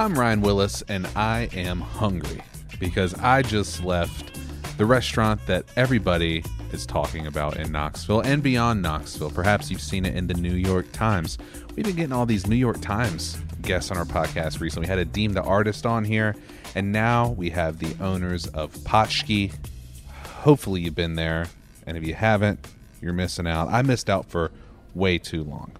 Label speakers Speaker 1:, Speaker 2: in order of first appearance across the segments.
Speaker 1: I'm Ryan Willis, and I am hungry because I just left the restaurant that everybody is talking about in Knoxville and beyond Knoxville. Perhaps you've seen it in the New York Times. We've been getting all these New York Times guests on our podcast recently. We had a Deem the Artist on here, and now we have the owners of Potchke. Hopefully, you've been there, and if you haven't, you're missing out. I missed out for way too long.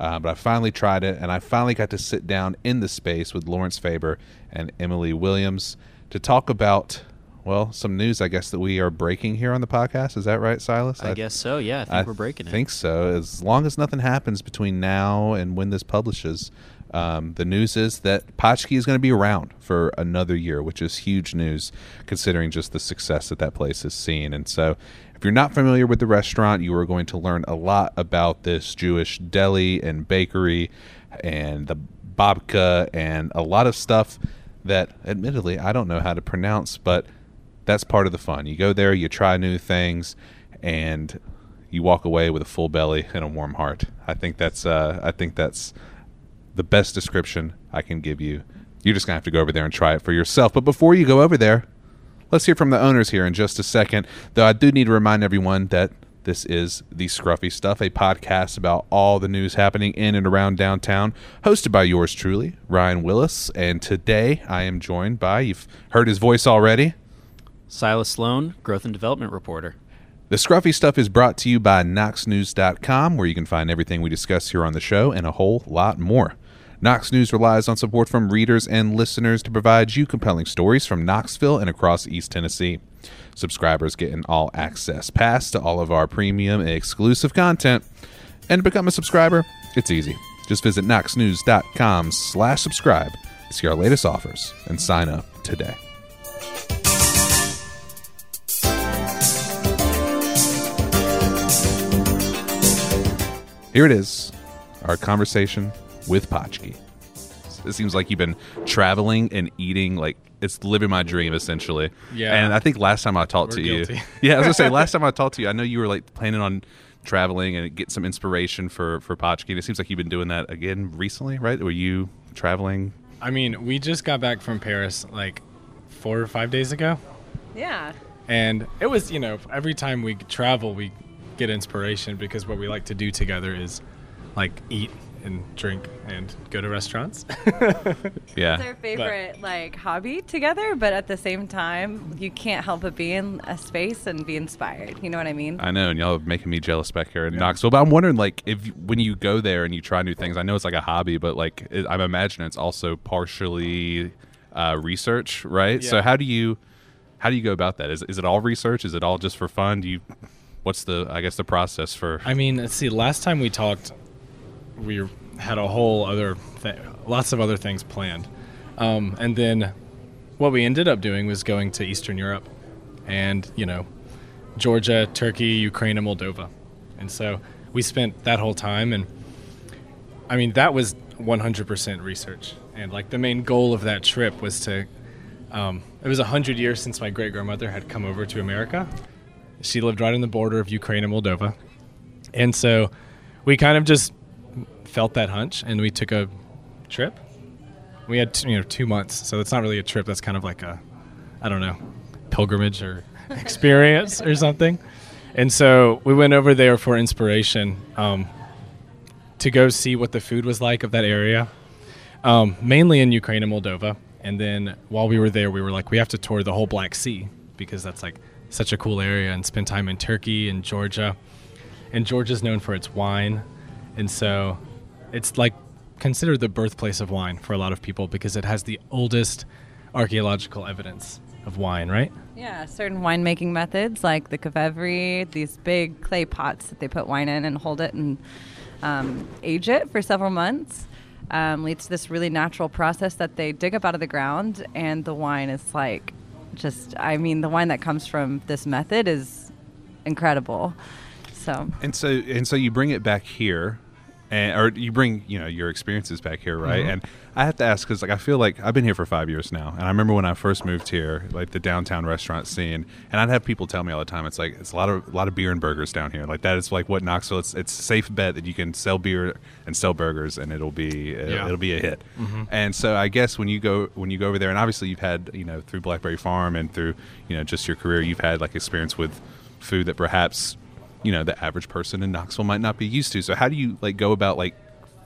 Speaker 1: Uh, but I finally tried it, and I finally got to sit down in the space with Laurence Faber and Emily Williams to talk about, well, some news I guess that we are breaking here on the podcast. Is that right, Silas?
Speaker 2: I guess so. Yeah, I think we're breaking
Speaker 1: I think so. As long as nothing happens between now and when this publishes, um, the news is that Potchke is going to be around for another year, which is huge news considering just the success that that place has seen. And so, if you're not familiar with the restaurant, you are going to learn a lot about this Jewish deli and bakery and the babka and a lot of stuff that, admittedly, I don't know how to pronounce, but that's part of the fun. You go there, you try new things, and you walk away with a full belly and a warm heart. I think that's uh, I think that's the best description I can give you. You're just gonna have to go over there and try it for yourself. But before you go over there, let's hear from the owners here in just a second. Though I do need to remind everyone that this is the Scruffy Stuff, a podcast about all the news happening in and around downtown, hosted by yours truly, Ryan Willis. And today I am joined by, you've heard his voice already,
Speaker 2: Silas Sloan, growth and development reporter.
Speaker 1: The Scruffy Stuff is brought to you by KnoxNews.com, where you can find everything we discuss here on the show and a whole lot more. Knox News relies on support from readers and listeners to provide you compelling stories from Knoxville and across East Tennessee. Subscribers get an all access pass to all of our premium exclusive content. And to become a subscriber, it's easy. Just visit knoxnews.com slash subscribe to see our latest offers and sign up today. Here it is, our conversation with Potchke. It seems like you've been traveling and eating like it's living my dream essentially.
Speaker 3: Yeah.
Speaker 1: And I think last time I talked
Speaker 3: We're
Speaker 1: to you, yeah, I was gonna say last time I talked to you, I know you were like planning on traveling and get some inspiration for for Potchke. And it seems like you've been doing that again recently, right? Were you traveling?
Speaker 3: I mean, we just got back from Paris like four or five days ago,
Speaker 4: Yeah.
Speaker 3: and it was you know every time we travel we get inspiration because what we like to do together is like eat and drink and go to restaurants.
Speaker 1: Yeah.
Speaker 4: It's our favorite like hobby together, but at the same time, you can't help but be in a space and be inspired. You know what I mean?
Speaker 1: I know, and y'all are making me jealous back here in Knoxville. But I'm wondering, like, if when you go there and you try new things, I know it's like a hobby, but like, it, I'm imagining it's also partially uh, research, right? So how do you how do you go about that? Is is it all research? Is it all just for fun? Do you what's the I guess the process for?
Speaker 3: I mean, let's see. Last time we talked, we had a whole other, th- lots of other things planned, um, and then what we ended up doing was going to Eastern Europe, and you know, Georgia, Turkey, Ukraine, and Moldova, and so we spent that whole time, and I mean that was 100% research, and like the main goal of that trip was to. Um, it was 100 years since my great grandmother had come over to America. She lived right on the border of Ukraine and Moldova. And so we kind of just felt that hunch and we took a trip. We had you know 2 months, so it's not really a trip, that's kind of like a I don't know, pilgrimage or experience or something. And so we went over there for inspiration um, to go see what the food was like of that area, um, mainly in Ukraine and Moldova. And then while we were there, we were like, we have to tour the whole Black Sea because that's like such a cool area and spend time in Turkey and Georgia. And Georgia's known for its wine. And so it's like considered the birthplace of wine for a lot of people because it has the oldest archaeological evidence of wine, right?
Speaker 4: Yeah, certain winemaking methods like the qvevri, these big clay pots that they put wine in and hold it and um, age it for several months, um, leads to this really natural process that they dig up out of the ground, and the wine is like just, I mean, the wine that comes from this method is incredible. So,
Speaker 1: And so and so you bring it back here, and or you bring you know your experiences back here, right? Mm-hmm. And I have to ask because like I feel like I've been here for five years now, and I remember when I first moved here, like the downtown restaurant scene, and I'd have people tell me all the time, it's like it's a lot of a lot of beer and burgers down here. Like that is like what Knoxville. It's it's a safe bet that you can sell beer and sell burgers, and it'll be
Speaker 3: Yeah.
Speaker 1: it'll be a hit. Mm-hmm. And so I guess when you go when you go over there, and obviously you've had you know through Blackberry Farm and through you know just your career, you've had like experience with food that perhaps you know the average person in Knoxville might not be used to. So how do you like go about like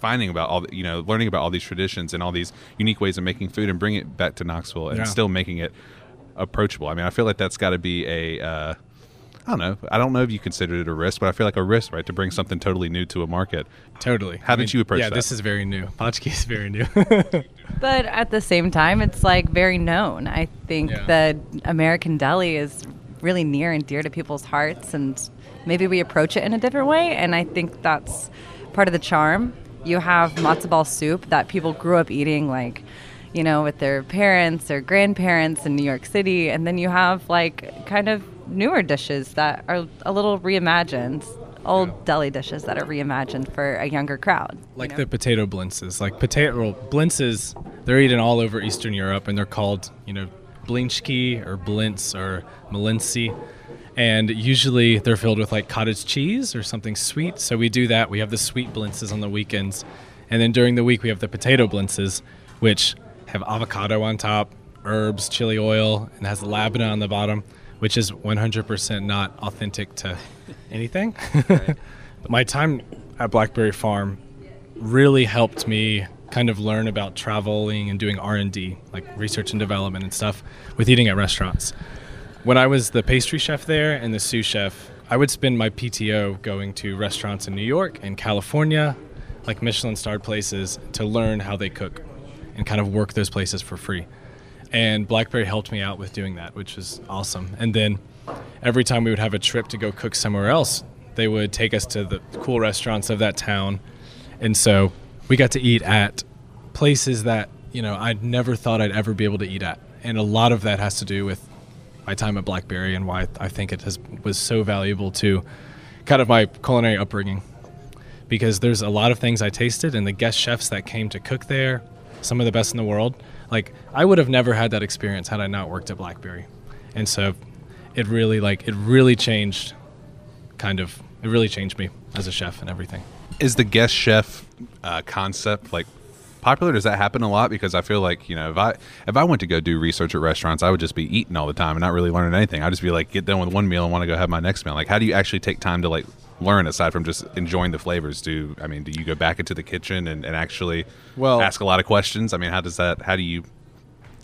Speaker 1: finding about all the, you know learning about all these traditions and all these unique ways of making food and bring it back to Knoxville and
Speaker 3: Yeah.
Speaker 1: still making it approachable? I mean, I feel like that's got to be a uh, I don't know. I don't know if you considered it a risk, but I feel like a risk, right, to bring something totally new to a market.
Speaker 3: Totally.
Speaker 1: How did you approach
Speaker 3: yeah,
Speaker 1: that?
Speaker 3: this is very new. Potchke is very new.
Speaker 4: but at the same time, it's like very known. I think
Speaker 3: Yeah.
Speaker 4: that American deli is really near and dear to people's hearts, and maybe we approach it in a different way. And I think that's part of the charm. You have matzo ball soup that people grew up eating, like, you know, with their parents or grandparents in New York City, and then you have like kind of newer dishes that are a little reimagined. Old deli dishes that are reimagined for a younger crowd. you
Speaker 3: like
Speaker 4: know?
Speaker 3: the potato blintzes. Like potato well, blintzes, they're eaten all over Eastern Europe, and they're called, you know, blinchki or blintz or malinci. And usually they're filled with like cottage cheese or something sweet. So we do that. We have the sweet blintzes on the weekends, and then during the week we have the potato blintzes, which have avocado on top, herbs, chili oil, and has labneh on the bottom, which is 100% not authentic to anything. My time at Blackberry Farm really helped me kind of learn about traveling and doing R&D, like research and development and stuff with eating at restaurants. When I was the pastry chef there and the sous chef, I would spend my PTO going to restaurants in New York and California, like Michelin starred places to learn how they cook and kind of work those places for free. And Blackberry helped me out with doing that, which was awesome. And then every time we would have a trip to go cook somewhere else, they would take us to the cool restaurants of that town. And so we got to eat at places that, you know, I'd never thought I'd ever be able to eat at. And a lot of that has to do with my time at Blackberry and why I think it has was so valuable to kind of my culinary upbringing. Because there's a lot of things I tasted and the guest chefs that came to cook there, some of the best in the world. Like I would have never had that experience had I not worked at Blackberry. And so it really like it really changed kind of it really changed me as a chef and everything.
Speaker 1: Is the guest chef uh, concept like popular? Does that happen a lot? Because I feel like you know, if I if I went to go do research at restaurants, I would just be eating all the time and not really learning anything. I'd just be like, get done with one meal and want to go have my next meal. Like, how do you actually take time to like learn aside from just enjoying the flavors? Do I mean, do you go back into the kitchen and, and actually
Speaker 3: Well-
Speaker 1: ask a lot of questions? I mean, how does that? How do you?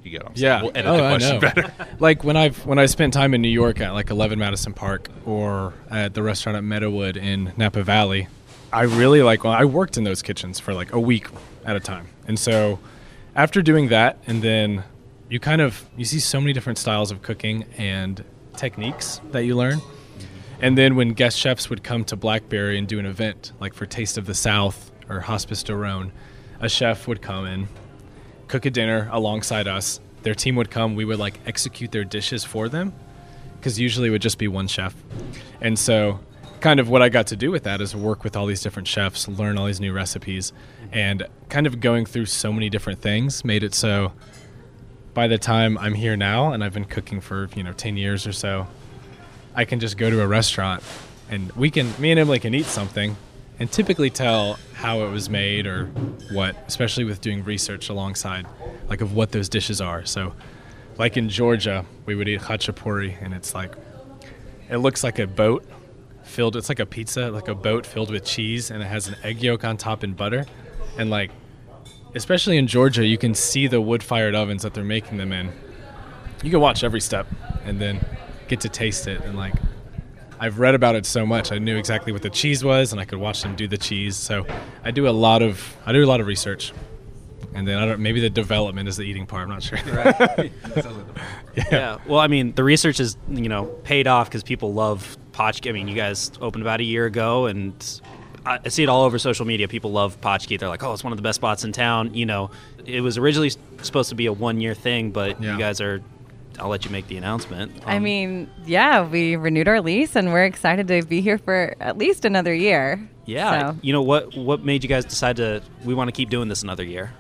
Speaker 1: You get what
Speaker 3: Yeah.
Speaker 1: We'll edit
Speaker 3: oh,
Speaker 1: the
Speaker 3: I know.
Speaker 1: better.
Speaker 3: like when I've when I spent time in New York at like 11 Madison Park or at the restaurant at Meadowood in Napa Valley, I really like. Well, I worked in those kitchens for like a week at a time, and so after doing that, and then you kind of you see so many different styles of cooking and techniques that you learn. Mm-hmm. And then when guest chefs would come to Blackberry and do an event, like for Taste of the South or Hospice de Rhone, a chef would come in, cook a dinner alongside us. Their team would come. We would like execute their dishes for them, because usually it would just be one chef. And so, kind of what I got to do with that is work with all these different chefs, learn all these new recipes, mm-hmm. and kind of going through so many different things made it so. By the time I'm here now, and I've been cooking for you know ten years or so, I can just go to a restaurant and we can, me and Emily can eat something and typically tell how it was made or what, especially with doing research alongside, like of what those dishes are. So, like in Georgia, we would eat khachapuri and it's like, it looks like a boat filled, it's like a pizza, like a boat filled with cheese and it has an egg yolk on top and butter. And like, especially in Georgia, you can see the wood fired ovens that they're making them in. You can watch every step and then get to taste it and like I've read about it so much. I knew exactly what the cheese was and I could watch them do the cheese. So I do a lot of I do a lot of research and then I don't. Maybe the development is the eating part. I'm not sure.
Speaker 2: Yeah. Well, I mean, the research is you know paid off because people love Potchke. I mean, you guys opened about a year ago, and I I see it all over social media. People love Potchke. They're like, oh, it's one of the best spots in town. You know, it was originally supposed to be a one-year thing, but
Speaker 3: Yeah.
Speaker 2: you guys are. I'll let you make the announcement.
Speaker 4: I
Speaker 2: Um,
Speaker 4: mean, yeah, we renewed our lease and we're excited to be here for at least another year.
Speaker 2: yeah.
Speaker 4: So,
Speaker 2: You know what? What made you guys decide to? We want to keep doing this another year.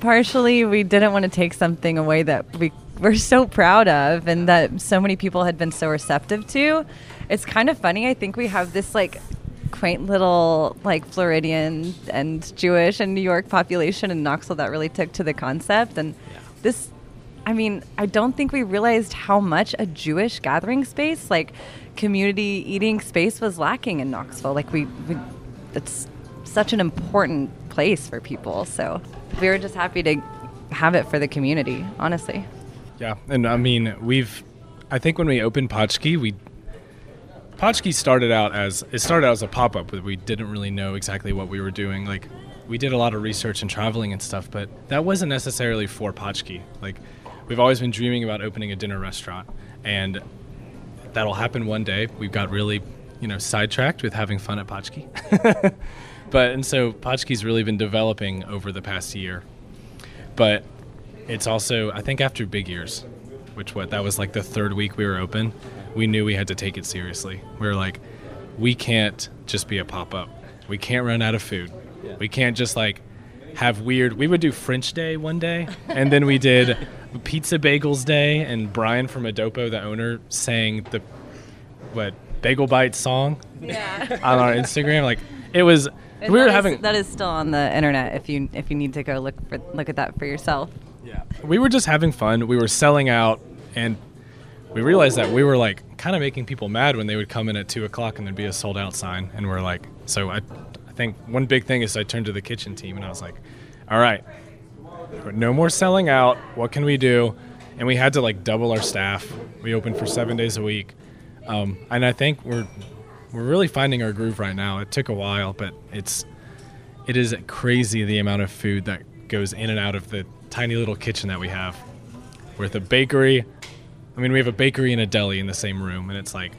Speaker 4: partially, we didn't want to take something away that we were so proud of and that so many people had been so receptive to. It's kind of funny. I think we have this like quaint little like Floridian and Jewish and New York population in Knoxville that really took to the concept. And this, I mean, I don't think we realized how much a Jewish gathering space, like community eating space, was lacking in Knoxville. Like we, we it's such an important place for people. So we were just happy to have it for the community, honestly.
Speaker 3: Yeah, and I mean, we've. I think when we opened Potchke, we. Potchke started out as it started out as a pop up, but we didn't really know exactly what we were doing. Like, we did a lot of research and traveling and stuff, but that wasn't necessarily for Potchke. Like, we've always been dreaming about opening a dinner restaurant, and that'll happen one day. We've got really, you know, sidetracked with having fun at Potchke. but and so Potchke's really been developing over the past year. But it's also I think after big years, which what that was like the third week we were open, we knew we had to take it seriously. We were like, we can't just be a pop up. We can't run out of food. We can't just like have weird. We would do French Day one day, and then we did Pizza Bagels Day, and Brian from A Dopo, the owner, sang the what Bagel Bite song
Speaker 4: Yeah.
Speaker 3: on our Instagram. Like it was. we were having.
Speaker 4: that is still on the internet if you if you need to go look for look at that for yourself.
Speaker 3: Yeah. We were just having fun. We were selling out, and we realized that we were like kind of making people mad when they would come in at two o'clock and there'd be a sold out sign. And we're like, so I, I think one big thing is I turned to the kitchen team and I was like, all right, no more selling out. What can we do? And we had to like double our staff. We opened for seven days a week, um, and I think we're we're really finding our groove right now. It took a while, but it's it is crazy the amount of food that goes in and out of the tiny little kitchen that we have. With a bakery, I mean, we have a bakery and a deli in the same room, and it's like,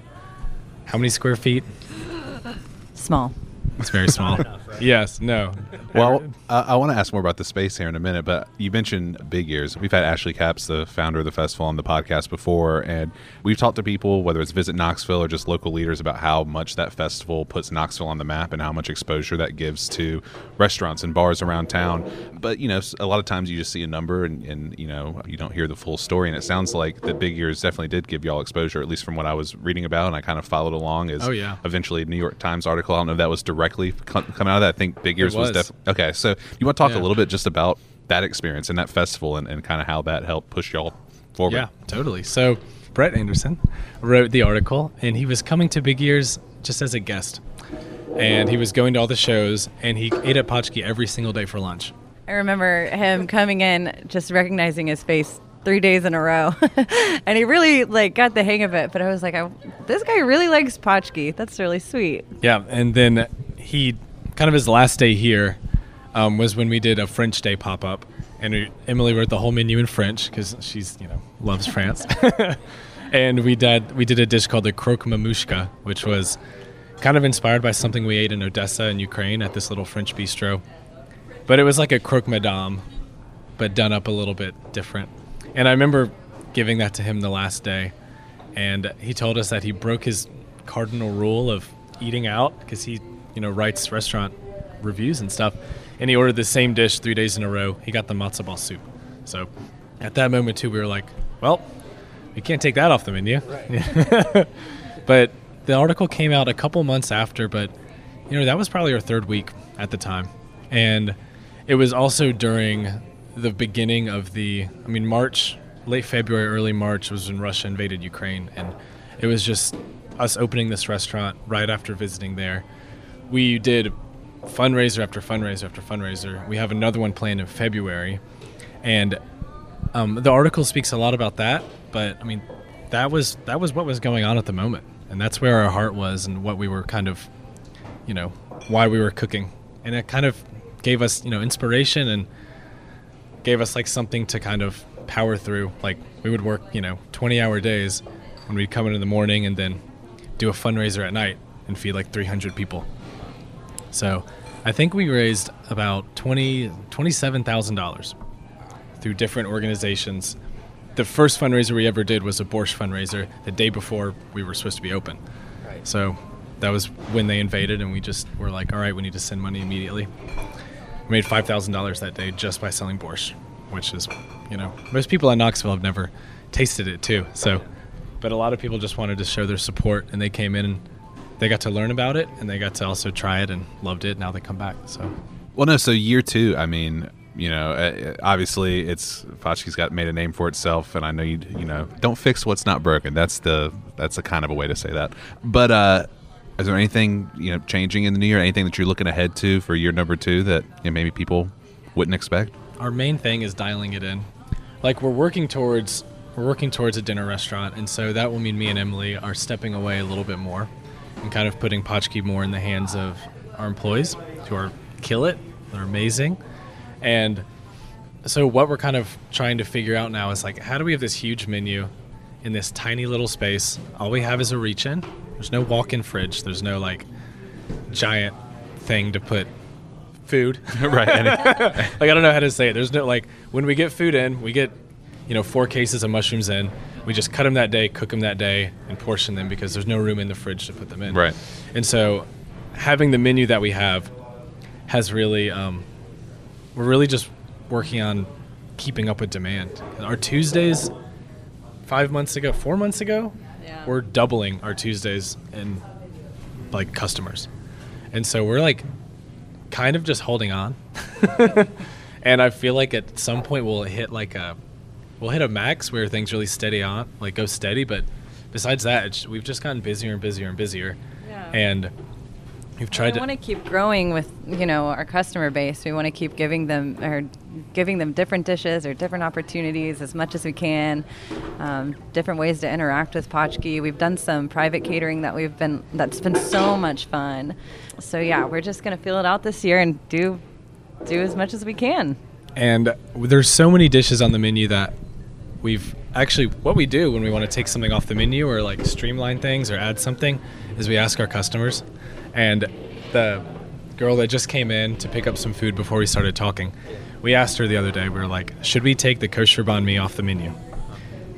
Speaker 3: how many square feet?
Speaker 4: Small.
Speaker 3: It's very small. yes, no.
Speaker 1: Well, uh, I want to ask more about the space here in a minute, but you mentioned Big Ears. We've had Ashley Capps, the founder of the festival, on the podcast before, and we've talked to people, whether it's Visit Knoxville or just local leaders, about how much that festival puts Knoxville on the map and how much exposure that gives to restaurants and bars around town. But, you know, a lot of times you just see a number and, and you know, you don't hear the full story. And it sounds like the Big Ears definitely did give y'all exposure, at least from what I was reading about, and I kind of followed along. Is
Speaker 3: Oh, yeah.
Speaker 1: eventually a New York Times article. I don't know if that was directly co- coming out of that. I think Big Ears was,
Speaker 3: was.
Speaker 1: definitely okay. So you want to talk
Speaker 3: Yeah.
Speaker 1: a little bit just about that experience and that festival and, and kind of how that helped push y'all forward.
Speaker 3: Yeah, totally. So Brett Anderson wrote the article, and he was coming to Big Ears just as a guest, and he was going to all the shows, and he ate at Potchke every single day for lunch.
Speaker 4: I remember him coming in, just recognizing his face three days in a row, and he really like got the hang of it. But I was like, I, this guy really likes Potchke. That's really sweet.
Speaker 3: Yeah, and then he kind of his last day here um, was when we did a French Day pop up, and we, Emily wrote the whole menu in French because she's you know loves France, and we did we did a dish called the croque mamushka, which was kind of inspired by something we ate in Odessa in Ukraine at this little French bistro, but it was like a croque madame, but done up a little bit different. And I remember giving that to him the last day, and he told us that he broke his cardinal rule of eating out because he, you know, writes restaurant reviews and stuff, and he ordered the same dish three days in a row. He got the matzo ball soup. So at that moment too, we were like, well, we can't take that off the menu. but the article came out a couple months after, but you know that was probably our third week at the time, and it was also during the beginning of the. I mean, March, late February, early March was when Russia invaded Ukraine, and it was just us opening this restaurant right after visiting there. We did fundraiser after fundraiser after fundraiser. We have another one planned in February, and um, the article speaks a lot about that. But I mean, that was that was what was going on at the moment, and that's where our heart was, and what we were kind of, you know, why we were cooking, and it kind of gave us you know inspiration and gave us like something to kind of power through. Like we would work, you know, 20 hour days when we'd come in in the morning and then do a fundraiser at night and feed like 300 people. So I think we raised about 20, $27,000 through different organizations. The first fundraiser we ever did was a Borscht fundraiser the day before we were supposed to be open. So that was when they invaded, and we just were like, all right, we need to send money immediately. We made $5,000 that day just by selling Borscht, which is, you know, most people in Knoxville have never tasted it too. So, but a lot of people just wanted to show their support, and they came in and they got to learn about it, and they got to also try it and loved it. Now they come back. So,
Speaker 1: Well, no. So year two, I mean, you know, uh, obviously it's Potchke's got made a name for itself, and I know you, you know, don't fix what's not broken. That's the that's a kind of a way to say that. But uh, is there anything you know changing in the new year? Anything that you're looking ahead to for year number two that you know, maybe people wouldn't expect?
Speaker 3: our main thing is dialing it in. Like we're working towards we're working towards a dinner restaurant, and so that will mean me and Emily are stepping away a little bit more and kind of putting Potchke more in the hands of our employees who are kill it. They're amazing, and so what we're kind of trying to figure out now is like how do we have this huge menu in this tiny little space? All we have is a reach-in. There's no walk-in fridge. There's no like giant thing to put food.
Speaker 1: right.
Speaker 3: Like I don't know how to say it. There's no like when we get food in, we get you know four cases of mushrooms in. We just cut them that day, cook them that day, and portion them because there's no room in the fridge to put them in.
Speaker 1: Right.
Speaker 3: And so, having the menu that we have has really um, we're really just working on keeping up with demand. Our Tuesdays, five months ago, four months ago,
Speaker 4: Yeah.
Speaker 3: we're doubling our Tuesdays in like customers, and so we're like kind of just holding on. and I feel like at some point we'll hit like a we'll hit a max where things really steady on, like go steady. But besides that, it's, we've just gotten busier and busier and busier,
Speaker 4: Yeah.
Speaker 3: and we've tried
Speaker 4: we
Speaker 3: to.
Speaker 4: want to keep growing with you know our customer base. We want to keep giving them or giving them different dishes or different opportunities as much as we can. Um, different ways to interact with Potchke. We've done some private catering that we've been that's been so much fun. So yeah, we're just gonna feel it out this year and do do as much as we can.
Speaker 3: and there's so many dishes on the menu that we've actually what we do when we want to take something off the menu or like streamline things or add something is we ask our customers. And the girl that just came in to pick up some food before we started talking we asked her the other day we were like should we take the kosher banh mi off the menu?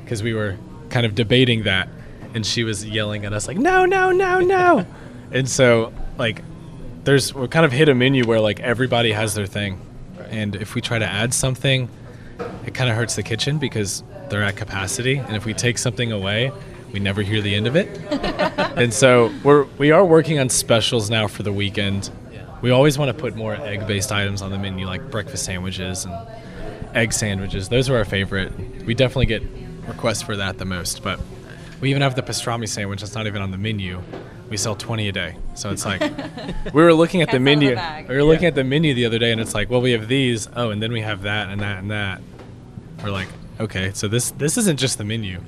Speaker 3: Because we were kind of debating that and she was yelling at us like no no no no. And so like there's we're kind of hit a menu where like everybody has their thing. And if we try to add something it kind of hurts the kitchen because they're at capacity and if we take something away we never hear the end of it. And so we're we are working on specials now for the weekend. We always want to put more egg based items on the menu like breakfast sandwiches and egg sandwiches. Those are our favorite. We definitely get requests for that the most but we even have the pastrami sandwich that's not even on the menu. We sell 20 a day. So it's like we were looking at the
Speaker 4: Can't the
Speaker 3: menu we were looking at the menu the other day and it's like well we have these. Oh and then we have that and that and that. We're like okay so this this isn't just the menu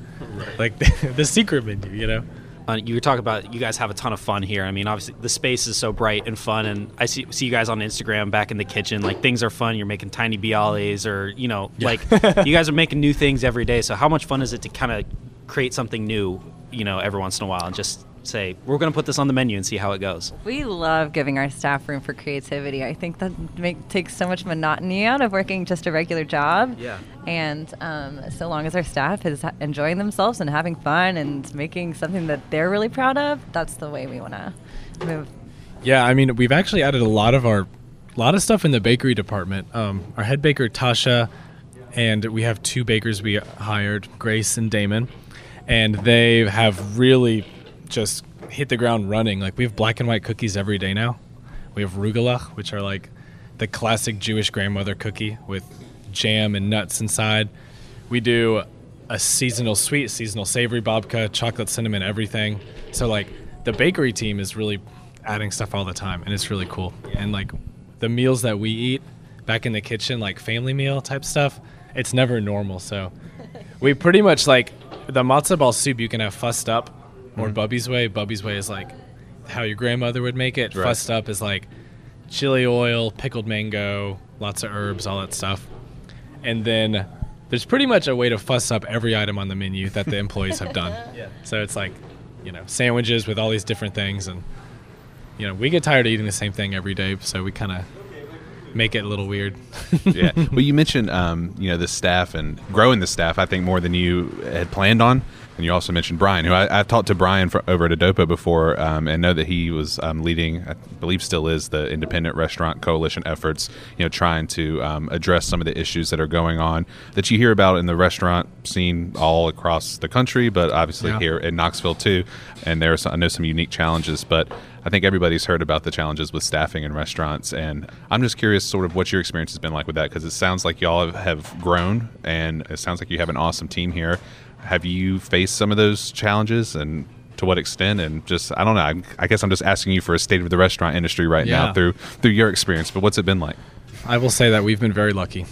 Speaker 3: like the, secret menu you know
Speaker 2: Uh, you were talking about you guys have a ton of fun here. I mean, obviously the space is so bright and fun, and I see see you guys on Instagram back in the kitchen. Like things are fun. You're making tiny bialys, or you know, like you guys are making new things every day. So how much fun is it to kind of create something new, you know, every once in a while, and just say we're going to put this on the menu and see how it goes.
Speaker 4: We love giving our staff room for creativity. I think that make, takes so much monotony out of working just a regular job.
Speaker 2: Yeah.
Speaker 4: And um, so long as our staff is enjoying themselves and having fun and making something that they're really proud of, that's the way we want to move.
Speaker 3: Yeah, I mean, we've actually added a lot of our, a lot of stuff in the bakery department. Um, our head baker Tasha, and we have two bakers we hired, Grace and Damon, and they have really just hit the ground running. Like we have black and white cookies every day now. We have rugelach, which are like the classic Jewish grandmother cookie with jam and nuts inside. We do a seasonal sweet, seasonal savory babka, chocolate cinnamon, everything. So like the bakery team is really adding stuff all the time, and it's really cool. And like the meals that we eat back in the kitchen, like family meal type stuff, it's never normal. So we pretty much like the matzo ball soup you can have fussed up or Bubby's way. Bubby's way is like how your grandmother would make it.
Speaker 1: Right.
Speaker 3: Fussed up is like chili oil, pickled mango, lots of herbs, all that stuff. and then there's pretty much a way to fuss up every item on the menu that the employees have done. yeah. So it's like, you know, sandwiches with all these different things, and you know, we get tired of eating the same thing every day, so we kind of make it a little weird.
Speaker 1: yeah. Well, you mentioned um, you know the staff and growing the staff. I think more than you had planned on. And you also mentioned Brian, who I, I've talked to Brian for, over at A Dopo before, um, and know that he was um, leading, I believe, still is the Independent Restaurant Coalition efforts. You know, trying to um, address some of the issues that are going on that you hear about in the restaurant scene all across the country, but obviously
Speaker 3: Yeah.
Speaker 1: here in Knoxville too. And there there's I know some unique challenges, but I think everybody's heard about the challenges with staffing in restaurants, and I'm just curious, sort of, what your experience has been like with that, because it sounds like y'all have, have grown, and it sounds like you have an awesome team here. Have you faced some of those challenges, and to what extent? And just, I don't know. I, I guess I'm just asking you for a state of the restaurant industry right now through through your experience. But what's it been like?
Speaker 3: I will say that we've been very lucky,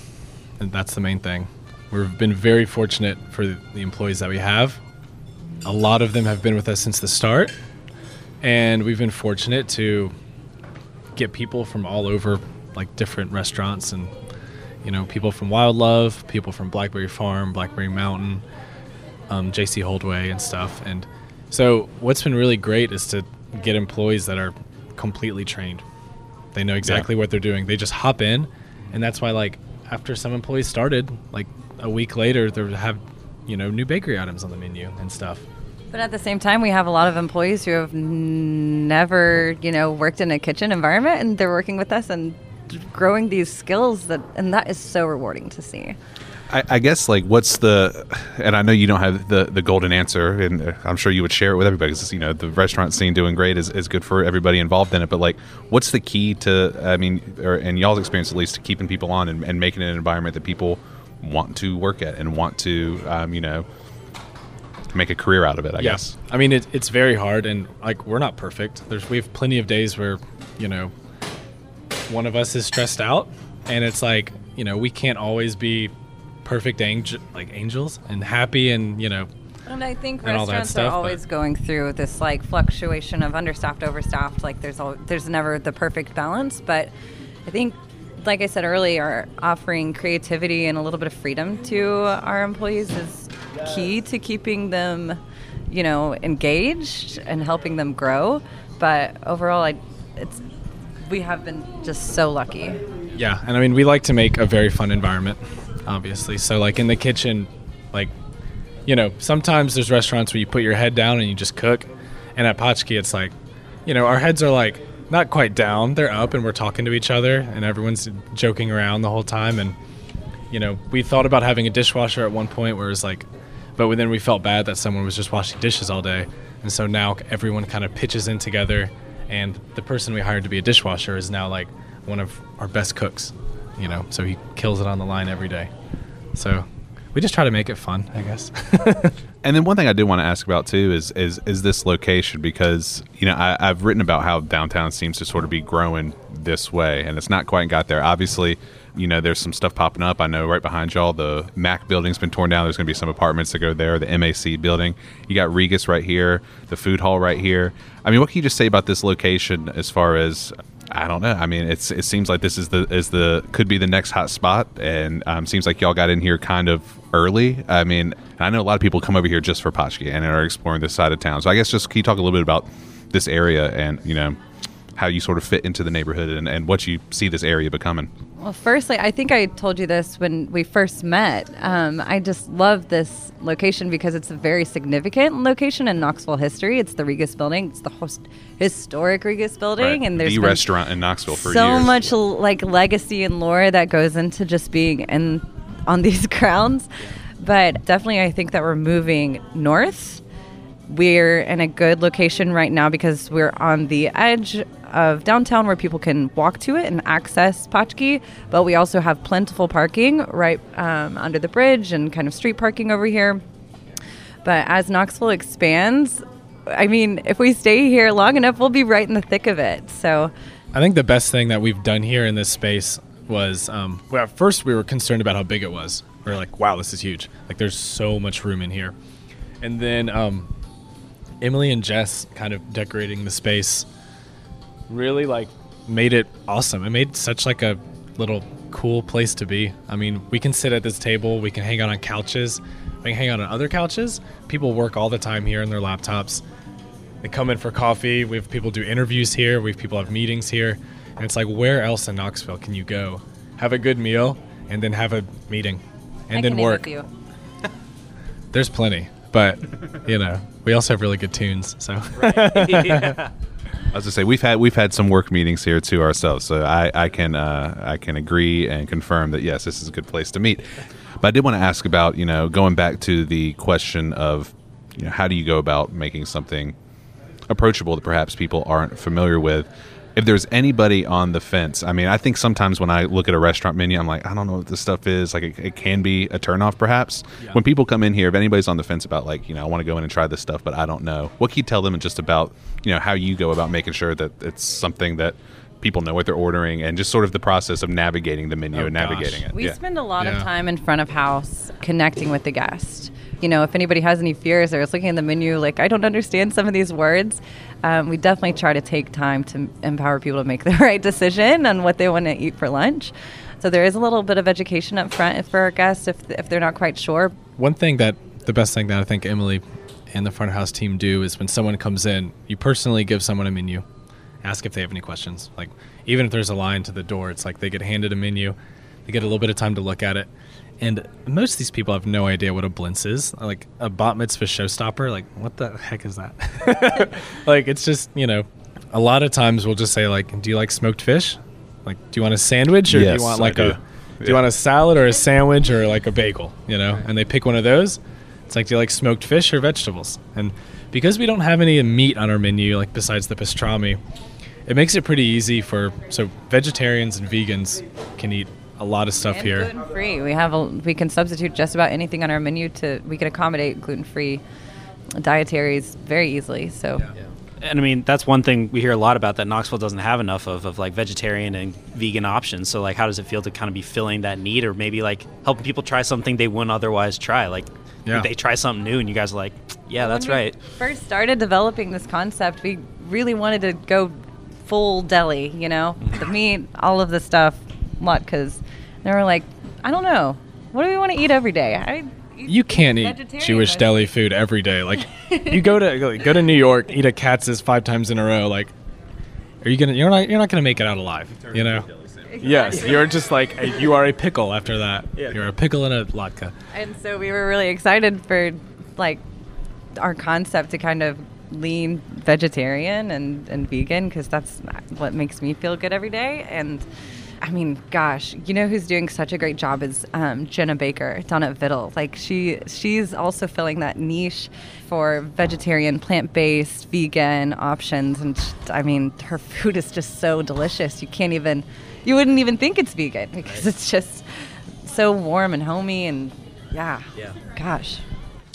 Speaker 3: and that's the main thing. We've been very fortunate for the employees that we have. A lot of them have been with us since the start, and we've been fortunate to get people from all over, like different restaurants, and you know, people from Wild Love, people from Blackberry Farm, Blackberry Mountain, um, JC Holdway, and stuff. And so, what's been really great is to get employees that are completely trained. They know exactly what they're doing. They just hop in, and that's why, like, after some employees started, like a week later, they would have, you know, new bakery items on the menu and stuff.
Speaker 4: But at the same time, we have a lot of employees who have n- never, you know, worked in a kitchen environment, and they're working with us and growing these skills that, and that is so rewarding to see.
Speaker 1: I, I guess like what's the and I know you don't have the the golden answer and uh, I'm sure you would share it with everybody because you know the restaurant scene doing great is, is good for everybody involved in it but like what's the key to I mean or in y'all's experience at least to keeping people on and, and making it an environment that people want to work at and want to um, you know make a career out of it I guess
Speaker 3: I mean, it, it's very hard, and like we're not perfect. There's we have plenty of days where, you know, one of us is stressed out, and it's like you know we can't always be perfect angel like angels and happy and you know
Speaker 4: And I think
Speaker 3: and
Speaker 4: restaurants
Speaker 3: stuff,
Speaker 4: are
Speaker 3: but-
Speaker 4: always going through this like fluctuation of understaffed, overstaffed. Like there's all there's never the perfect balance, but I think, like I said earlier, offering creativity and a little bit of freedom to our employees is key to keeping them, you know, engaged and helping them grow. But overall, I, it's we have been just so lucky.
Speaker 3: Yeah, and I mean we like to make a very fun environment, obviously. So like in the kitchen, like you know, sometimes there's restaurants where you put your head down and you just cook, and at Potchke it's like, you know, our heads are like not quite down, they're up, and we're talking to each other, and everyone's joking around the whole time, and you know, we thought about having a dishwasher at one point where it's like, but then we felt bad that someone was just washing dishes all day, and so now everyone kind of pitches in together, and the person we hired to be a dishwasher is now like one of our best cooks, you know, so he kills it on the line every day. So we just try to make it fun, I guess.
Speaker 1: And then one thing I did want to ask about too is is is this location because you know I, I've written about how downtown seems to sort of be growing this way, and it's not quite got there. Obviously, you know there's some stuff popping up. I know right behind y'all the Mac building's been torn down. There's going to be some apartments that go there. The MAC building. You got Regas right here. The food hall right here. I mean, what can you just say about this location as far as I don't know. I mean, it's it seems like this is the is the could be the next hot spot, and um, seems like y'all got in here kind of early. I mean, I know a lot of people come over here just for Potchke and are exploring this side of town. So I guess just can you talk a little bit about this area and you know how you sort of fit into the neighborhood and, and what you see this area becoming.
Speaker 4: Well, firstly, I think I told you this when we first met. Um, I just love this location because it's a very significant location in Knoxville history. It's the Regas Building. It's the host- historic Regas Building,
Speaker 1: Right.
Speaker 4: and there's
Speaker 1: the restaurant in Knoxville for
Speaker 4: so
Speaker 1: years.
Speaker 4: much like legacy and lore that goes into just being in on these grounds. But definitely, I think that we're moving north. We're in a good location right now because we're on the edge of downtown where people can walk to it and access Potchke. But we also have plentiful parking right um, under the bridge and kind of street parking over here. But as Knoxville expands, I mean, if we stay here long enough, we'll be right in the thick of it. So
Speaker 3: I think the best thing that we've done here in this space was, um, well, at first we were concerned about how big it was. We are like, wow, this is huge. Like, there's so much room in here. And then um, Emily and Jess kind of decorating the space really like made it awesome. It made such like a little cool place to be. I mean, we can sit at this table, we can hang out on couches, we can hang out on other couches. People work all the time here on their laptops. They come in for coffee. We have people do interviews here. We have people have meetings here, and it's like, where else in Knoxville can you go, have a good meal, and then have a meeting, and
Speaker 4: I
Speaker 3: then
Speaker 4: can name a
Speaker 3: work?
Speaker 4: few.
Speaker 3: There's plenty, but you know, we also have really good tunes. So
Speaker 1: I was to say we've had we've had some work meetings here too ourselves, so I, I can uh, I can agree and confirm that yes, this is a good place to meet. But I did want to ask about you know going back to the question of you know how do you go about making something approachable that perhaps people aren't familiar with. If there's anybody on the fence, I mean, I think sometimes when I look at a restaurant menu, I'm like, I don't know what this stuff is. Like, it, it can be a turnoff, perhaps. When people come in here, if anybody's on the fence about, like, you know, I want to go in and try this stuff, but I don't know, what can you tell them just about, you know, how you go about making sure that it's something that people know what they're ordering and just sort of the process of navigating the menu
Speaker 3: Oh,
Speaker 1: and
Speaker 3: gosh.
Speaker 1: navigating it?
Speaker 4: We
Speaker 1: yeah.
Speaker 4: spend a lot
Speaker 3: Yeah.
Speaker 4: of time in front of house connecting with the guest. You know, if anybody has any fears or is looking at the menu like, I don't understand some of these words, um, we definitely try to take time to empower people to make the right decision on what they want to eat for lunch. So there is a little bit of education up front for our guests if, if they're not quite sure.
Speaker 3: one thing that the best thing that I think Emily and the front house team do is when someone comes in, you personally give someone a menu, ask if they have any questions. Like even if there's a line to the door, it's like they get handed a menu, they get a little bit of time to look at it. And most of these people have no idea what a blintz is. Like a bat mitzvah showstopper, like what the heck is that? like it's just, you know, a lot of times we'll just say like, do you like smoked fish? Like, do you want a sandwich or do you want like
Speaker 1: do.
Speaker 3: a do you want a salad or a sandwich or like a bagel? You know, and they pick one of those. It's like, do you like smoked fish or vegetables? And because we don't have any meat on our menu, like besides the pastrami, it makes it pretty easy for so vegetarians and vegans can eat a lot of stuff
Speaker 4: And
Speaker 3: here.
Speaker 4: gluten free. We have a, we can substitute just about anything on our menu to we can accommodate gluten free dietaries very easily. So
Speaker 2: And I mean, that's one thing we hear a lot about that Knoxville doesn't have enough of, of like vegetarian and vegan options. So, like, how does it feel to kind of be filling that need or maybe like helping people try something they wouldn't otherwise try? Like,
Speaker 3: Yeah.
Speaker 2: they try something new and you guys are like, yeah, that's
Speaker 4: we
Speaker 2: right.
Speaker 4: First started developing this concept, we really wanted to go full deli, you know, the meat, all of the stuff, latkes. They were like, I don't know, what do we want to eat every day? I eat
Speaker 3: You can't eat Jewish
Speaker 4: but-
Speaker 3: deli food every day. Like you go to go- go to New York, eat a Katz's five times in a row. Like, are you gonna? You're not. You're not gonna make it out alive. You know. Yes, you're just like a, you are a pickle after that. Yeah. You're a pickle and a latke.
Speaker 4: And so we were really excited for like our concept to kind of lean vegetarian and, and vegan because that's what makes me feel good every day. And I mean, gosh, you know who's doing such a great job is um, Jenna Baker down at Viddle. Like she she's also filling that niche for vegetarian, plant based, vegan options. And sh- I mean, her food is just so delicious. You can't even you wouldn't even think it's vegan because it's just so warm and homey and yeah.
Speaker 2: Yeah.
Speaker 4: Gosh.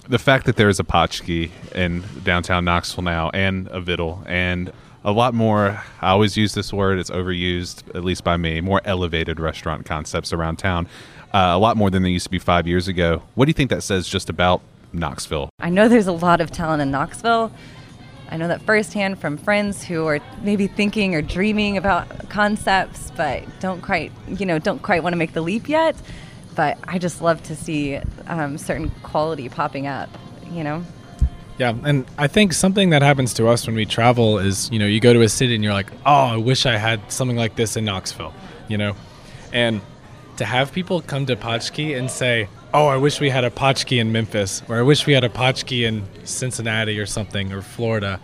Speaker 1: the fact that there is a Potchke in downtown Knoxville now and a Viddle and a lot more I always use this word it's overused at least by me more elevated restaurant concepts around town uh, a lot more than there used to be five years ago what do you think that says just about Knoxville
Speaker 4: I know there's a lot of talent in Knoxville. I know that firsthand from friends who are maybe thinking or dreaming about concepts, but don't quite, you know, don't quite want to make the leap yet. But I just love to see um, certain quality popping up, you know.
Speaker 3: Yeah, and I think something that happens to us when we travel is, you know, you go to a city and you're like, oh, I wish I had something like this in Knoxville, you know? And to have people come to Potchke and say, oh, I wish we had a Potchke in Memphis, or I wish we had a Potchke in Cincinnati or something, or Florida,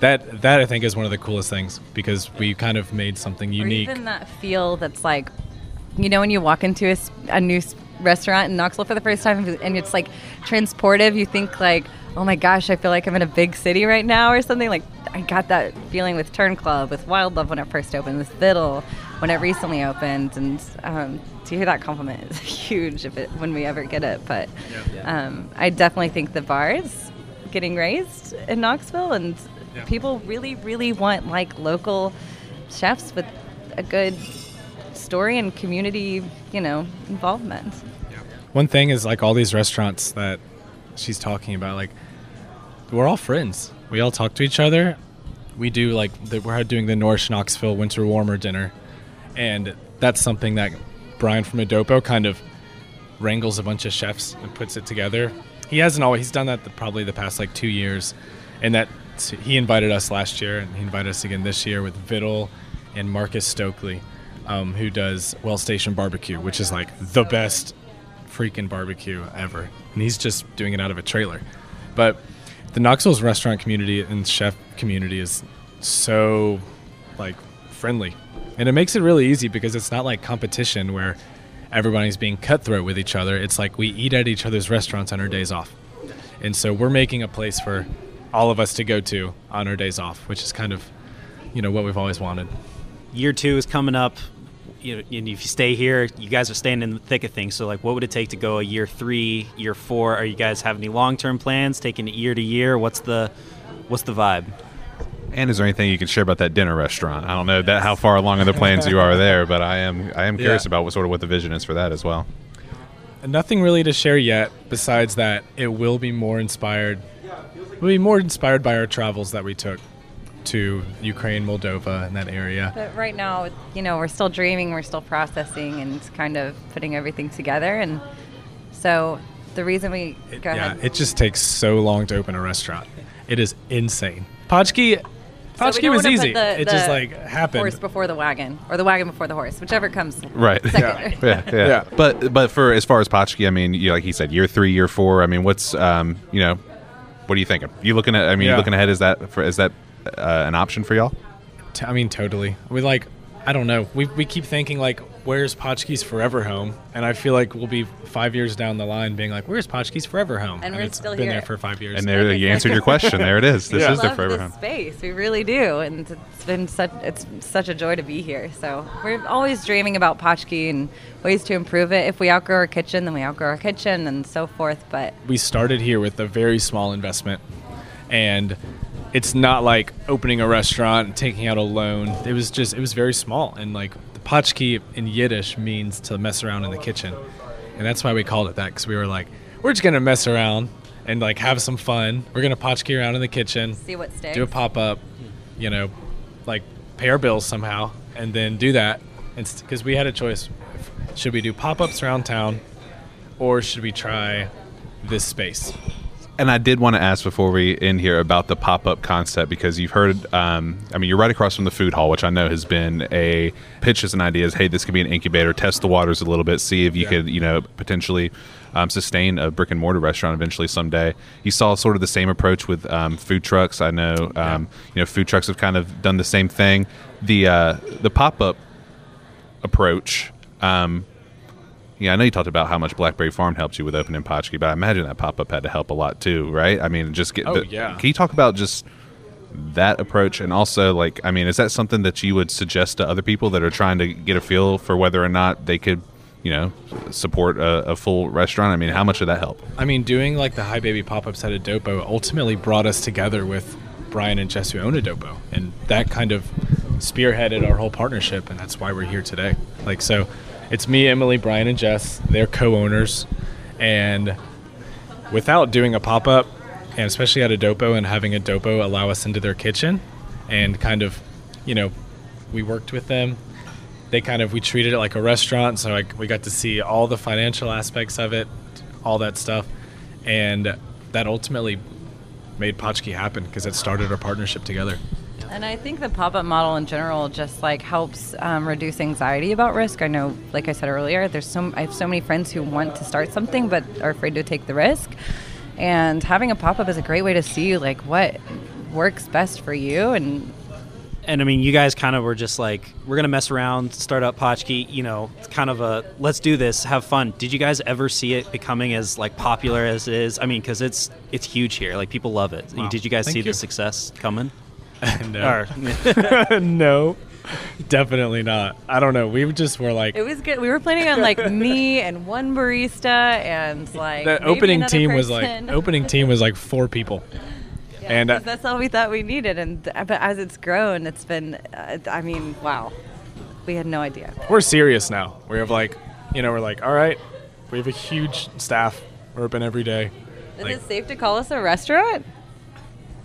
Speaker 3: that, that I think is one of the coolest things because we kind of made something unique.
Speaker 4: Or even that feel that's like, you know, when you walk into a new restaurant in Knoxville for the first time and it's like transportive, you think like, oh my gosh, I feel like I'm in a big city right now or something. Like I got that feeling with Turn Club, with Wild Love when it first opened, with Viddle when it recently opened, and um, to hear that compliment is huge if it when we ever get it. But um, I definitely think the bar is getting raised in Knoxville, and
Speaker 3: Yeah.
Speaker 4: people really, really want like local chefs with a good story and community, you know, involvement.
Speaker 3: One thing is like all these restaurants that she's talking about, like we're all friends. We all talk to each other. We do like the, we're doing the North Knoxville Winter Warmer dinner, and that's something that Brian from A Dopo kind of wrangles a bunch of chefs and puts it together. He hasn't always he's done that the, probably the past like two years, and that he invited us last year and he invited us again this year with Viddle and Marcus Stokely, um, who does Well Station Barbecue, which is like the best freaking barbecue ever, and he's just doing it out of a trailer. But the Knoxville's restaurant community and chef community is so like friendly, and it makes it really easy because it's not like competition where everybody's being cutthroat with each other. It's like we eat at each other's restaurants on our days off. And so we're making a place for all of us to go to on our days off, which is kind of, you know, what we've always wanted.
Speaker 2: Year two is coming up. You know, and if you stay here, you guys are staying in the thick of things. So, like, what would it take to go a year three, year four? Are you guys have any long-term plans, taking it year to year? What's the, what's the vibe?
Speaker 1: And is there anything you can share about that dinner restaurant? I don't know that how far along in the plans you are there, but I am I am curious
Speaker 3: Yeah.
Speaker 1: about what sort of what the vision is for that as well.
Speaker 3: Nothing really to share yet, besides that it will be more inspired. We'll be more inspired by our travels that we took to Ukraine, Moldova, and that area.
Speaker 4: But right now, you know, we're still dreaming, we're still processing, and kind of putting everything together. And so the reason we go
Speaker 3: yeah,
Speaker 4: ahead.
Speaker 3: it just takes so long to open a restaurant. It is insane. Potchke,
Speaker 4: So
Speaker 3: Potchke
Speaker 4: don't
Speaker 3: was easy.
Speaker 4: the-
Speaker 3: it just like happened.
Speaker 4: Horse before the wagon, or the wagon before the horse, whichever comes
Speaker 1: Right.
Speaker 4: second.
Speaker 1: yeah, yeah,
Speaker 3: Yeah.
Speaker 1: But but for as far as Potchke, I mean, you, know, like he said, year three, year four. I mean, what's um, you know, what are you thinking? You looking at? I mean, you
Speaker 3: Yeah.
Speaker 1: looking ahead? Is that for, is that uh, an option for y'all?
Speaker 3: T- I mean, totally. We like, I don't know. We, we keep thinking like, where's Potchke's forever home? And I feel like we'll be five years down the line being like, where's Potchke's forever home?
Speaker 4: And we're
Speaker 3: it's
Speaker 4: still
Speaker 3: been
Speaker 4: here.
Speaker 3: there for five years.
Speaker 1: And there you answered your question. There it is. This
Speaker 3: Yeah.
Speaker 1: is their
Speaker 4: love
Speaker 1: forever
Speaker 4: this
Speaker 1: home.
Speaker 4: space. We really do, and it's been such it's such a joy to be here. So we're always dreaming about Potchke and ways to improve it. If we outgrow our kitchen, then we outgrow our kitchen, and so forth. But
Speaker 3: we started here with a very small investment and it's not like opening a restaurant and taking out a loan. It was just it was very small and like the potchke in yiddish means to mess around in the kitchen. And that's why we called it that because we were like we're just gonna mess around and like have some fun. We're gonna potchke around in the kitchen
Speaker 4: see what sticks.
Speaker 3: do a pop-up you know like pay our bills somehow and then do that. Because we had a choice should we do pop-ups around town or should we try this space
Speaker 1: And I did want to ask before we end here about the pop up concept because you've heard, um, I mean, you're right across from the food hall, which I know has been a pitch as an idea is, hey, this could be an incubator, test the waters a little bit, see if you
Speaker 3: Yeah.
Speaker 1: could, you know, potentially um, sustain a brick and mortar restaurant eventually someday. You saw sort of the same approach with um, food trucks. I know, um, you know, food trucks have kind of done the same thing. The uh, the pop up approach. Um, yeah, I know you talked about how much Blackberry Farm helped you with opening Potchke, but I imagine that pop up had to help a lot too, right? I mean, just get.
Speaker 3: Oh, yeah.
Speaker 1: Can you talk about just that approach, and also like, I mean, is that something that you would suggest to other people that are trying to get a feel for whether or not they could, you know, support a, a full restaurant? I mean, how much did that help?
Speaker 3: I mean, doing like the High Baby pop ups at A Dopo ultimately brought us together with Brian and Jess who own A Dopo. And that kind of spearheaded our whole partnership. And that's why we're here today. Like, so it's me, Emily, Brian, and Jess. They're co owners. And without doing a pop up, and especially at a Adopo and having a Adopo allow us into their kitchen and kind of, you know, we worked with them. They kind of, we treated it like a restaurant. So like, we got to see all the financial aspects of it, all that stuff. And that ultimately made Potchke happen because it started our partnership together.
Speaker 4: And I think the pop up model in general just like helps um, reduce anxiety about risk. I know, like I said earlier, there's so I have so many friends who want to start something but are afraid to take the risk. And having a pop up is a great way to see like what works best for you and
Speaker 2: and I mean, you guys kind of were just like, we're gonna mess around, start up Potchke, you know, it's kind of a let's do this, have fun. Did you guys ever see it becoming as like popular as it is? I mean, because it's it's huge here, like people love it.
Speaker 3: Wow.
Speaker 2: Did you guys
Speaker 3: Thank
Speaker 2: see
Speaker 3: you.
Speaker 2: the success coming?
Speaker 3: no.
Speaker 2: Or-
Speaker 3: no, definitely not. I don't know. We just were like,
Speaker 4: it was good. We were planning on like me and one barista and like
Speaker 3: the opening
Speaker 4: another
Speaker 3: team was like, opening team was like four people.
Speaker 4: Yeah,
Speaker 3: and, uh,
Speaker 4: 'cause that's all we thought we needed. And but as it's grown, it's been. Uh, I mean, wow, we had no idea.
Speaker 3: We're serious now. We have like, you know, we're like, all right, we have a huge staff. We're open every day.
Speaker 4: Is
Speaker 3: Like-
Speaker 4: it safe to call us a restaurant?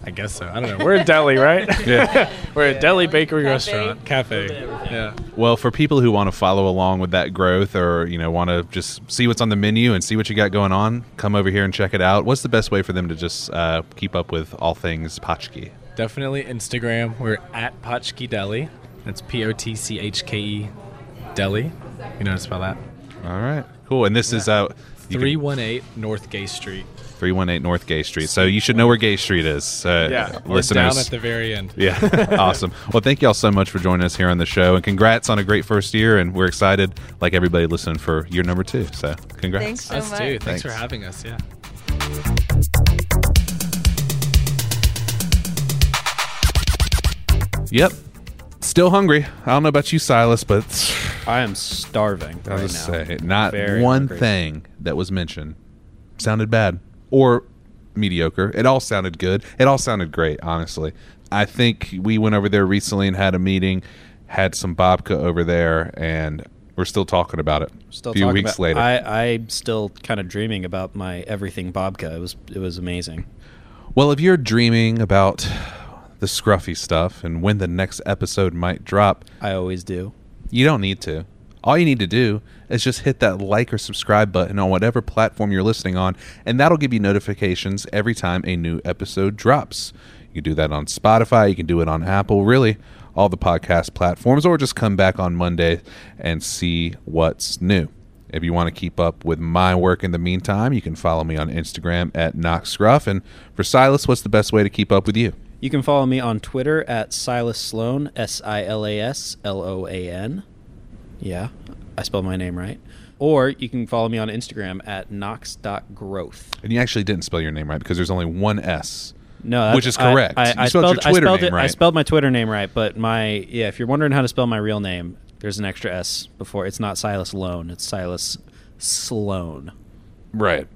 Speaker 3: I guess so. I don't know. We're a deli, right?
Speaker 1: Yeah.
Speaker 3: We're a deli bakery restaurant cafe. Yeah.
Speaker 1: Well, for people who want to follow along with that growth, or you know, want to just see what's on the menu and see what you got going on, come over here and check it out. What's the best way for them to just uh, keep up with all things Potchke?
Speaker 3: Definitely Instagram. We're at Potchke Deli. That's P O T C H K E Deli. You know how to spell that?
Speaker 1: All right, cool. And this is uh, you can-
Speaker 3: 318 North Gay Street.
Speaker 1: 318 North Gay Street. So you should know where Gay Street is, uh,
Speaker 3: We're
Speaker 1: listeners.
Speaker 3: down at the very end.
Speaker 1: Yeah, awesome. Well, thank y'all so much for joining us here on the show, and congrats on a great first year. And we're excited, like everybody listening, for year number two. So, congrats.
Speaker 4: Thanks so
Speaker 3: Us
Speaker 4: much.
Speaker 3: too. Thanks, for having us. Yeah.
Speaker 1: Yep. Still hungry. I don't know about you, Silas, but
Speaker 2: I am starving
Speaker 1: I'll
Speaker 2: right
Speaker 1: just
Speaker 2: now.
Speaker 1: say not
Speaker 2: Very
Speaker 1: one
Speaker 2: hungry.
Speaker 1: thing that was mentioned sounded bad or mediocre. It all sounded good. It all sounded great, honestly. I think we went over there recently and had a meeting, had some babka over there, and we're still talking about it.
Speaker 2: Still
Speaker 1: a few
Speaker 2: talking
Speaker 1: weeks
Speaker 2: about,
Speaker 1: later.
Speaker 2: I, I'm still kind of dreaming about my everything babka. It was it was amazing.
Speaker 1: Well, if you're dreaming about the scruffy stuff and when the next episode might drop,
Speaker 2: I always do.
Speaker 1: you don't need to. All you need to do is just hit that like or subscribe button on whatever platform you're listening on, and that'll give you notifications every time a new episode drops. You can do that on Spotify, you can do it on Apple, really all the podcast platforms, or just come back on Monday and see what's new. If you want to keep up with my work in the meantime, you can follow me on Instagram at knockscruff. And for Silas, what's the best way to keep up with you?
Speaker 2: You can follow me on Twitter at Silas Sloan, S I L A S L O A N. Yeah, I spelled my name right. Or you can follow me on Instagram at knox.growth.
Speaker 1: And you actually didn't spell your name right because there's only one S.
Speaker 2: No, that's-
Speaker 1: Which is correct.
Speaker 2: I,
Speaker 1: You
Speaker 2: I
Speaker 1: spelled your
Speaker 2: spelled, I
Speaker 1: Twitter
Speaker 2: spelled
Speaker 1: name
Speaker 2: it, I spelled my Twitter name right, but my yeah. If you're wondering how to spell my real name, there's an extra S before. It's not Silas Lone. It's Silas Sloan.
Speaker 1: Right.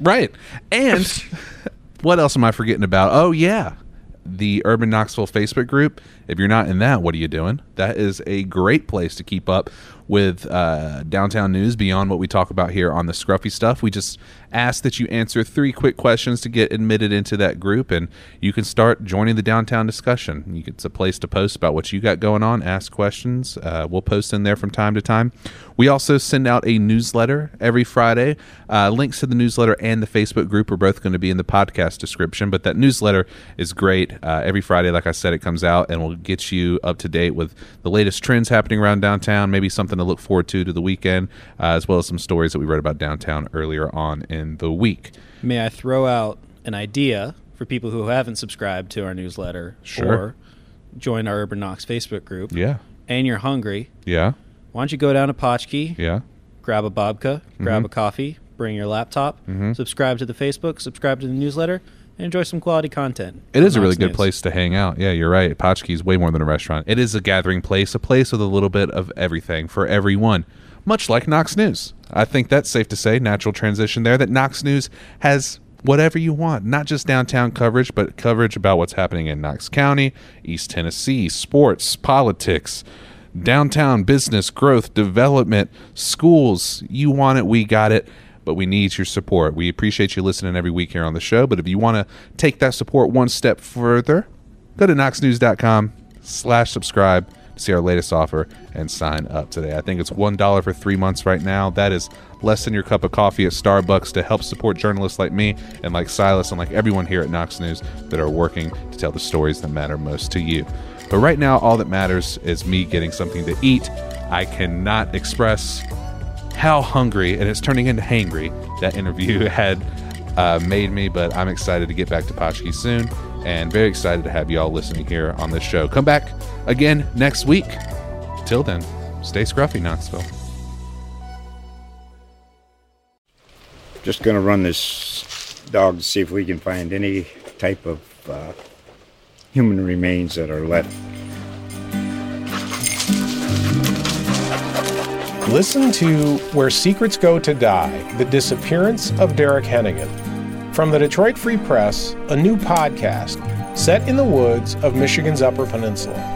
Speaker 1: Right. And what else am I forgetting about? Oh, yeah. The Urban Knoxville Facebook group. If you're not in that, what are you doing? That is a great place to keep up with uh, downtown news beyond what we talk about here on the Scruffy stuff. We just ask that you answer three quick questions to get admitted into that group, and you can start joining the downtown discussion. It's a place to post about what you got going on, ask questions. Uh, we'll post in there from time to time. We also send out a newsletter every Friday. Uh, links to the newsletter and the Facebook group are both going to be in the podcast description, but that newsletter is great. Uh, every Friday, like I said, it comes out and will get you up to date with the latest trends happening around downtown, maybe something to look forward to to the weekend, uh, as well as some stories that we read about downtown earlier on in the week.
Speaker 2: May I throw out an idea for people who haven't subscribed to our newsletter
Speaker 1: Sure.
Speaker 2: or join our Urban Knox Facebook group
Speaker 1: Yeah.
Speaker 2: and you're hungry?
Speaker 1: Yeah.
Speaker 2: Why don't you go down to Potchke,
Speaker 1: Yeah.
Speaker 2: grab a babka, grab
Speaker 1: Mm-hmm.
Speaker 2: a coffee, bring your laptop, subscribe to the Facebook, subscribe to the newsletter, and enjoy some quality content.
Speaker 1: It is a really
Speaker 2: Knox
Speaker 1: good
Speaker 2: News.
Speaker 1: place to hang out. Yeah, you're right. Potchke is way more than a restaurant. It is a gathering place, a place with a little bit of everything for everyone, much like Knox News. I think that's safe to say, natural transition there, that Knox News has whatever you want, not just downtown coverage, but coverage about what's happening in Knox County, East Tennessee, sports, politics, downtown business, growth, development, schools. You want it, we got it but we need your support. We appreciate you listening every week here on the show. But if you want to take that support one step further, go to knoxnews.com slash subscribe see our latest offer and sign up today. I think it's $1 for three months right now. That is less than your cup of coffee at Starbucks to help support journalists like me and like Silas and like everyone here at Knox News that are working to tell the stories that matter most to you. But right now, all that matters is me getting something to eat. I cannot express how hungry and it's turning into hangry that interview had uh, made me but i'm excited to get back to Potchke soon and very excited to have you all listening here on this show come back again next week till then stay scruffy knoxville
Speaker 5: Just gonna run this dog to see if we can find any type of uh, human remains that are left.
Speaker 6: Listen to Where Secrets Go to Die The Disappearance of Derek Hennigan. From the Detroit Free Press, a new podcast set in the woods of Michigan's Upper Peninsula.